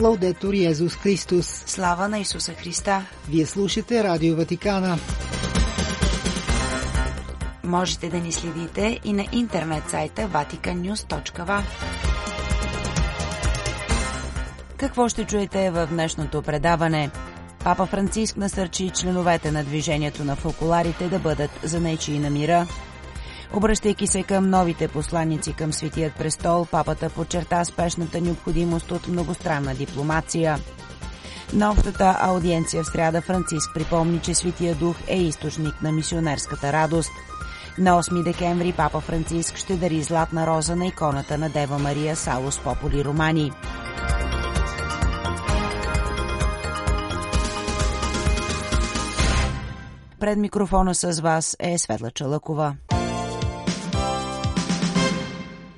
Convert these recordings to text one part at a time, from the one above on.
Лаудетор Йезус Христос. Слава на Исуса Христа! Вие слушате Радио Ватикана. Можете да ни следите и на интернет сайта vaticannews.va. Какво ще чуете в днешното предаване? Папа Франциск насърчи членовете на движението на фокуларите да бъдат занайчи на мира. Обръщайки се към новите посланици към Светият престол, папата подчерта спешната необходимост от многостранна дипломация. На общата аудиенция в сряда Франциск припомни, че Светия Дух е източник на мисионерската радост. На 8 декември папа Франциск ще дари златна роза на иконата на Дева Мария Салус Пополи Романи. Пред микрофона с вас е Светла Чалъкова.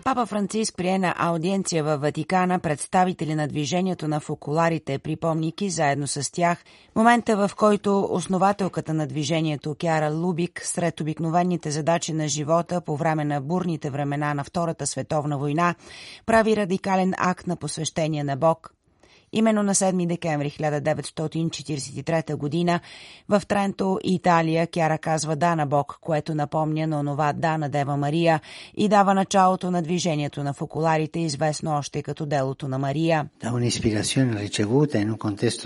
Папа Франциск прие на аудиенция във Ватикана представители на движението на фокуларите, припомники заедно с тях момента, в който основателката на движението Кяра Лубик сред обикновените задачи на живота по време на бурните времена на Втората световна война прави радикален акт на посвещение на Бог – Именно на 7 декември 1943 година в Тренто, Италия, Кяра казва да на Бог, което напомня на онова да на Дева Мария и дава началото на движението на фокуларите, известно още като делото на Мария. Da un'ispirazione ricevuta in un contesto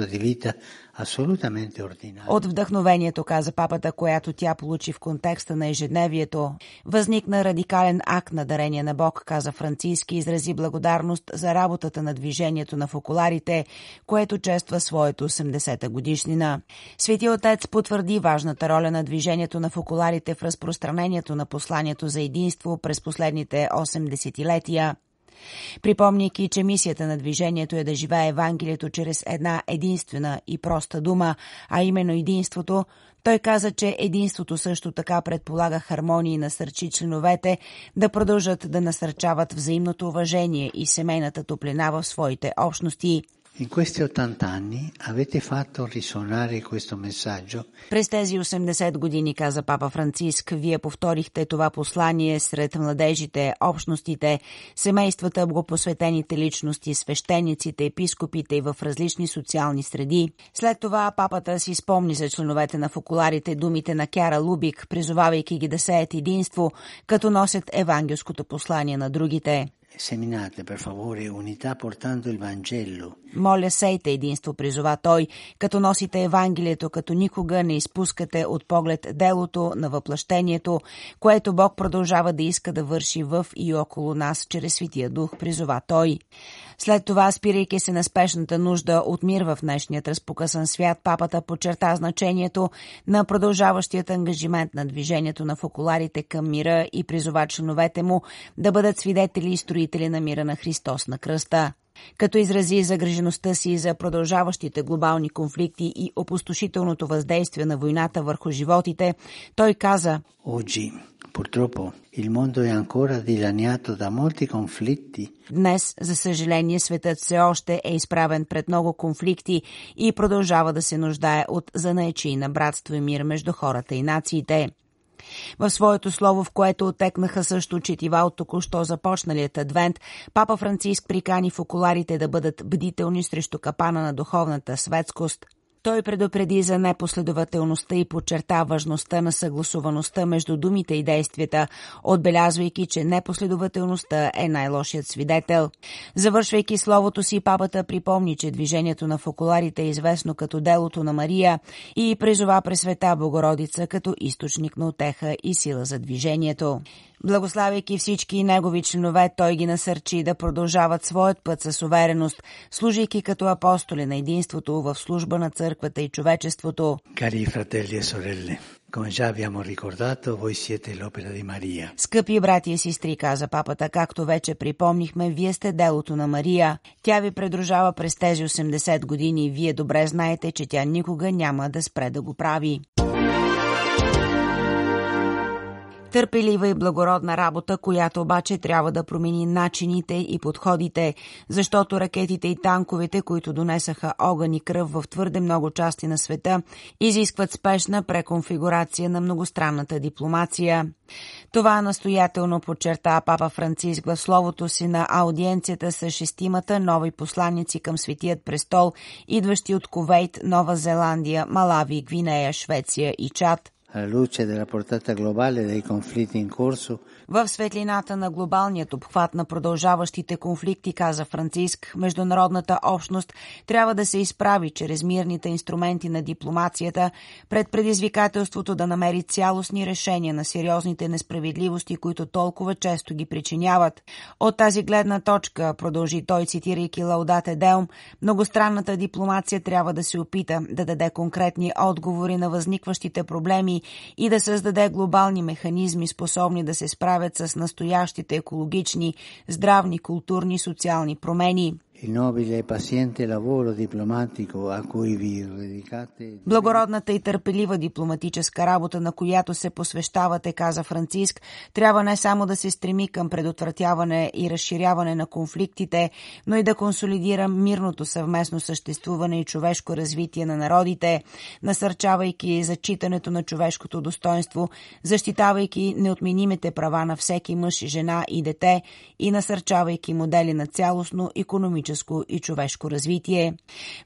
от вдъхновението, каза папата, която тя получи в контекста на ежедневието, възникна радикален акт на дарение на Бог, каза Франциски, изрази благодарност за работата на движението на фокуларите, което чества своето 80-та годишнина. Свети Отец потвърди важната роля на движението на фокуларите в разпространението на посланието за единство през последните 8 десетилетия. Припомняйки, че мисията на движението е да живее Евангелието чрез една единствена и проста дума, а именно единството, той каза, че единството също така предполага хармония и насърчи членовете да продължат да насърчават взаимното уважение и семейната топлина в своите общности – In questi 80 anni avete fatto risuonare questo messaggio. През тези 80 години, каза папа Франциск, вие повторихте това послание сред младежите, общностите, семействата, богопосветените личности, свещениците, епископите и в различни социални среди. След това папата си спомни за членовете на фокуларите думите на Кяра Лубик, призовавайки ги да сеят единство, като носят евангелското послание на другите. Seminate per favore unità portando il Vangelo. Моля, сейте единство, призова той, като носите Евангелието, като никога не изпускате от поглед делото на въплъщението, което Бог продължава да иска да върши в и около нас чрез Святия Дух, призова той. След това, спирайки се на спешната нужда от мир в днешният разпокъсан свят, папата подчерта значението на продължаващият ангажимент на движението на фокуларите към мира и призова членовете му да бъдат свидетели и строители на мира на Христос на кръста. Като изрази загрежеността си за продължаващите глобални конфликти и опустошителното въздействие на войната върху животите, той каза Oggi, purtroppo, il mondo è ancora dilaniato da molti conflitti. Днес, за съжаление, светът все още е изправен пред много конфликти и продължава да се нуждае от занаечи на братство и мир между хората и нациите. В своето слово, в което отекнаха също четива от току-що започналият адвент, папа Франциск прикани в окуларите да бъдат бдителни срещу капана на духовната светскост – той предупреди за непоследователността и подчерта важността на съгласуваността между думите и действията, отбелязвайки, че непоследователността е най-лошият свидетел. Завършвайки словото си, папата припомни, че движението на фокуларите е известно като делото на Мария и призова Пресвета Богородица като източник на отеха и сила за движението. Благославяйки всички негови членове, той ги насърчи да продължават своят път с увереност, служейки като апостоли на единството в служба на църквата и човечеството. Кари fratelli e sorelle, come già abbiamo ricordato, voi siete l'opera di Maria. Скъпи брати и сестри, каза папата, както вече припомнихме, вие сте делото на Мария. Тя ви предружава през тези 80 години и вие добре знаете, че тя никога няма да спре да го прави. Търпелива и благородна работа, която обаче трябва да промени начините и подходите, защото ракетите и танковете, които донесаха огън и кръв в твърде много части на света, изискват спешна преконфигурация на многостранната дипломация. Това настоятелно подчерта папа Франциск в словото си на аудиенцията с шестимата нови посланици към Светият престол, идващи от Ковейт, Нова Зеландия, Малави, Гвинея, Швеция и Чад. Alla luce della portata globale dei conflitti in corso, В светлината на глобалният обхват на продължаващите конфликти, каза Франциск, международната общност трябва да се изправи чрез мирните инструменти на дипломацията пред предизвикателството да намери цялостни решения на сериозните несправедливости, които толкова често ги причиняват. От тази гледна точка, продължи той, цитирайки Лаудате Деум, многостранната дипломация трябва да се опита да даде конкретни отговори на възникващите проблеми и да създаде глобални механизми, способни да се справят справят с настоящите екологични, здравни, културни, социални промени. E Благородната и търпелива дипломатическа работа, на която се посвещавате, каза Франциск, трябва не само да се стреми към предотвратяване и разширяване на конфликтите, но и да консолидира мирното съвместно съществуване и човешко развитие на народите, насърчавайки зачитането на човешкото достоинство, защитавайки неотменимите права на всеки мъж, жена и дете и насърчавайки модели на цялостно економическо и човешко развитие.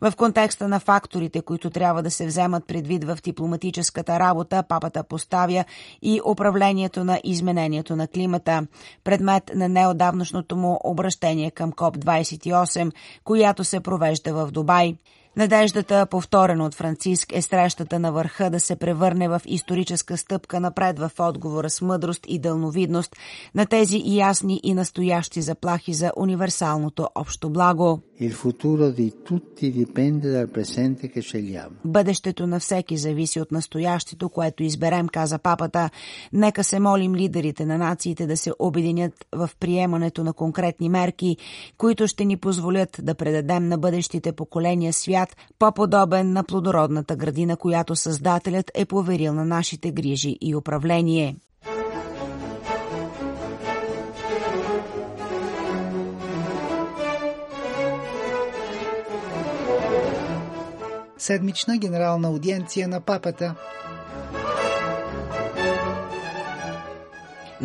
В контекста на факторите, които трябва да се вземат предвид в дипломатическата работа, папата поставя и управлението на изменението на климата, предмет на неодавнашното му обращение към КОП-28, която се провежда в Дубай. Надеждата, повторена от Франциск, е срещата на върха да се превърне в историческа стъпка напред в отговора с мъдрост и дълновидност на тези ясни и настоящи заплахи за универсалното общо благо. Бъдещето на всеки зависи от настоящето, което изберем, каза папата. Нека се молим лидерите на нациите да се обединят в приемането на конкретни мерки, които ще ни позволят да предадем на бъдещите поколения свят по-подобен на плодородната градина, която Създателят е поверил на нашите грижи и управление. Седмична генерална аудиенция на папата.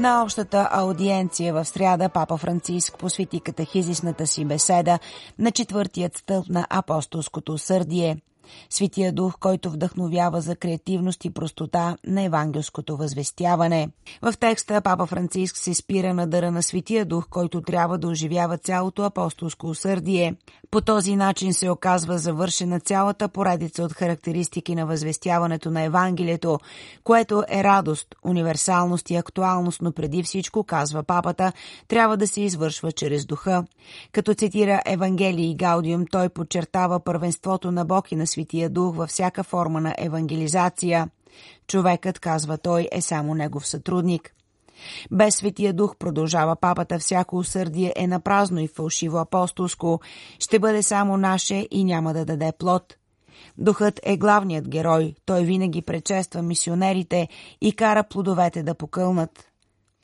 На общата аудиенция в сряда папа Франциск посвети катехизисната си беседа на четвъртият стълб на апостолското сърдие – Светия дух, който вдъхновява за креативност и простота на евангелското възвестяване. В текста Папа Франциск се спира на дъра на Светия дух, който трябва да оживява цялото апостолско усърдие. По този начин се оказва завършена цялата поредица от характеристики на възвестяването на Евангелието, което е радост, универсалност и актуалност, но преди всичко, казва папата, трябва да се извършва чрез духа. Като цитира Евангелие и Гаудиум, той подчертава първенството на Бог и на Светия Дух във всяка форма на евангелизация. Човекът, казва той, е само негов сътрудник. Без Светия Дух, продължава папата, всяко усърдие е напразно и фалшиво апостолско, ще бъде само наше и няма да даде плод. Духът е главният герой, той винаги пречества мисионерите и кара плодовете да покълнат.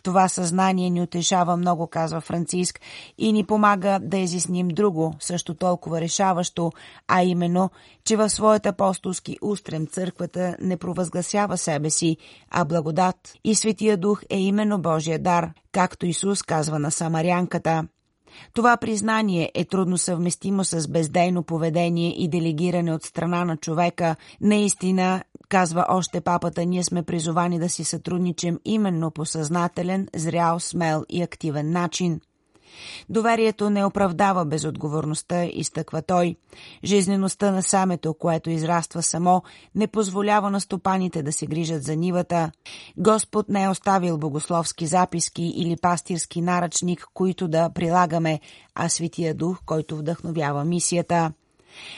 Това съзнание ни утешава много, казва Франциск, и ни помага да изясним друго, също толкова решаващо, а именно, че в своят апостолски устрем църквата не провъзгласява себе си, а благодат. И Светия Дух е именно Божия дар, както Исус казва на самарянката. Това признание е трудно съвместимо с бездейно поведение и делегиране от страна на човека. Наистина, казва още папата, ние сме призовани да си сътрудничим именно по съзнателен, зрял, смел и активен начин. Доверието не оправдава безотговорността, изтъква той. Жизнеността на самето, което израства само, не позволява на стопаните да се грижат за нивата. Господ не е оставил богословски записки или пастирски наръчник, които да прилагаме, а Светия Дух, който вдъхновява мисията.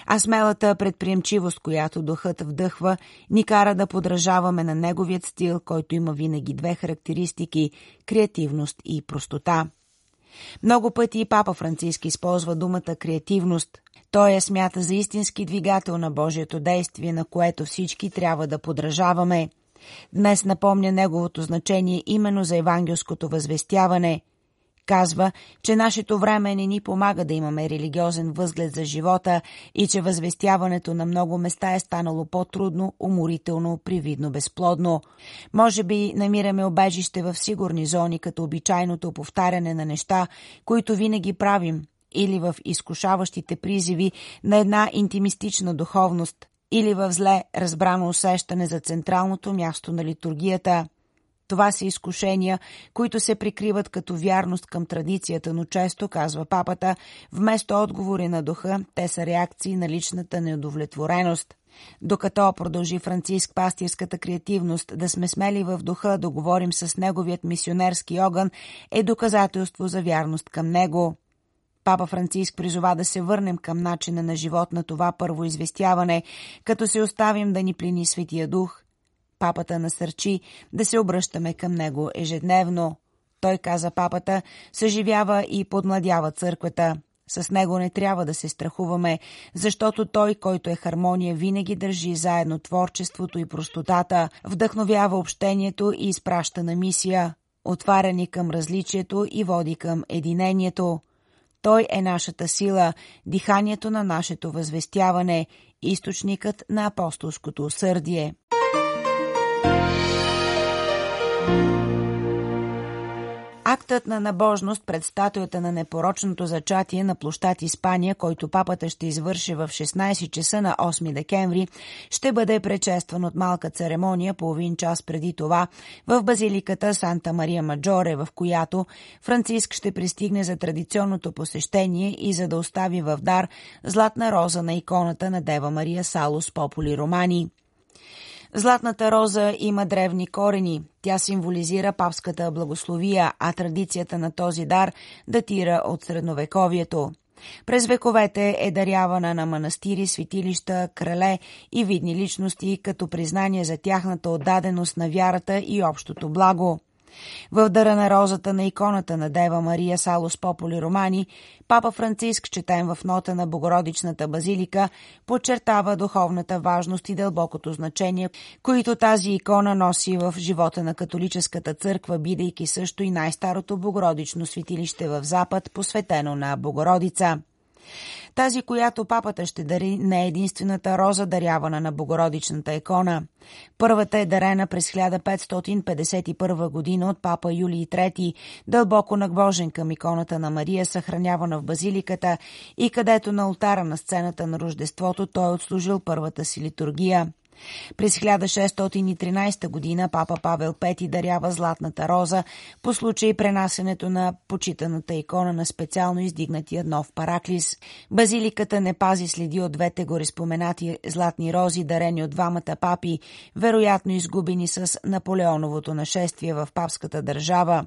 А смелата предприемчивост, която духът вдъхва, ни кара да подражаваме на неговият стил, който има винаги две характеристики – креативност и простота. Много пъти и папа Франциски използва думата креативност. Той я смята за истински двигател на Божието действие, на което всички трябва да подражаваме. Днес напомня неговото значение именно за евангелското възвестяване. Казва, че нашето време не ни помага да имаме религиозен възглед за живота и че възвестяването на много места е станало по-трудно, уморително, привидно, безплодно. Може би намираме обежище в сигурни зони, като обичайното повтаряне на неща, които винаги правим, или в изкушаващите призиви на една интимистична духовност, или в зле разбрано усещане за централното място на литургията. Това са изкушения, които се прикриват като вярност към традицията, но често, казва папата, вместо отговори на духа, те са реакции на личната неудовлетвореност. Докато продължи Франциск пастирската креативност, да сме смели в духа да говорим с неговият мисионерски огън, е доказателство за вярност към него. Папа Франциск призова да се върнем към начина на живот на това първо известяване, като се оставим да ни плени Светия Дух. Папата насърчи да се обръщаме към него ежедневно. Той, каза папата, съживява и подмладява църквата. С него не трябва да се страхуваме, защото той, който е хармония, винаги държи заедно творчеството и простотата, вдъхновява общението и изпраща на мисия, отваря ни към различието и води към единението. Той е нашата сила, диханието на нашето възвестяване, източникът на апостолското усърдие. Актът на набожност пред статуята на непорочното зачатие на площад Испания, който папата ще извърши в 16 часа на 8 декември, ще бъде пречестван от малка церемония половин час преди това в базиликата Санта Мария Маджоре, в която Франциск ще пристигне за традиционното посещение и за да остави в дар златна роза на иконата на Дева Мария Салус Пополи Романи. Златната роза има древни корени. Тя символизира папската благословия, а традицията на този дар датира от средновековието. През вековете е дарявана на манастири, светилища, крале и видни личности като признание за тяхната отдаденост на вярата и общото благо. В дъра на розата на иконата на Дева Мария Салос Пополи Романи, папа Франциск, четем в нота на Богородичната базилика, подчертава духовната важност и дълбокото значение, които тази икона носи в живота на католическата църква, бидейки също и най-старото богородично светилище в Запад, посветено на Богородица. Тази, която папата ще дари, не е единствената роза, дарявана на Богородичната икона. Първата е дарена през 1551 година от папа Юлий III, дълбоко нагбожен към иконата на Мария, съхранявана в базиликата и където на алтара на сцената на Рождеството той е отслужил първата си литургия. През 1613 година папа Павел V дарява Златната роза по случай пренасенето на почитаната икона на специално издигнатия нов параклис. Базиликата не пази следи от двете гореспоменати златни рози, дарени от двамата папи, вероятно изгубени с Наполеоновото нашествие в папската държава.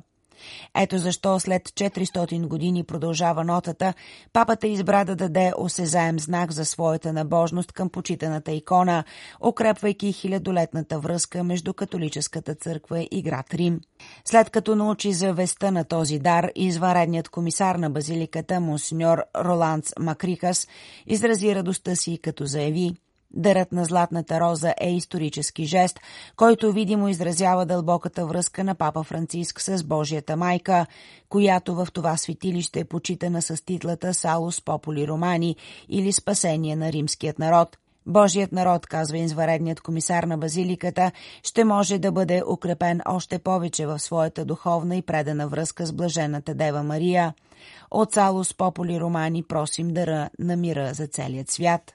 Ето защо след 400 години продължава нотата, папата избра да даде осезаем знак за своята набожност към почитаната икона, укрепвайки хилядолетната връзка между католическата църква и град Рим. След като научи за веста на този дар, извънредният комисар на базиликата, монсеньор Роландс Макрихас, изрази радостта си, като заяви – Дарът на Златната роза е исторически жест, който видимо изразява дълбоката връзка на папа Франциск с Божията майка, която в това светилище е почитана с титлата Салус Пополи Романи или Спасение на римският народ. Божият народ, казва изваредният комисар на базиликата, ще може да бъде укрепен още повече в своята духовна и предана връзка с блажената Дева Мария. От Салус Пополи Романи просим дъра на мира за целият свят.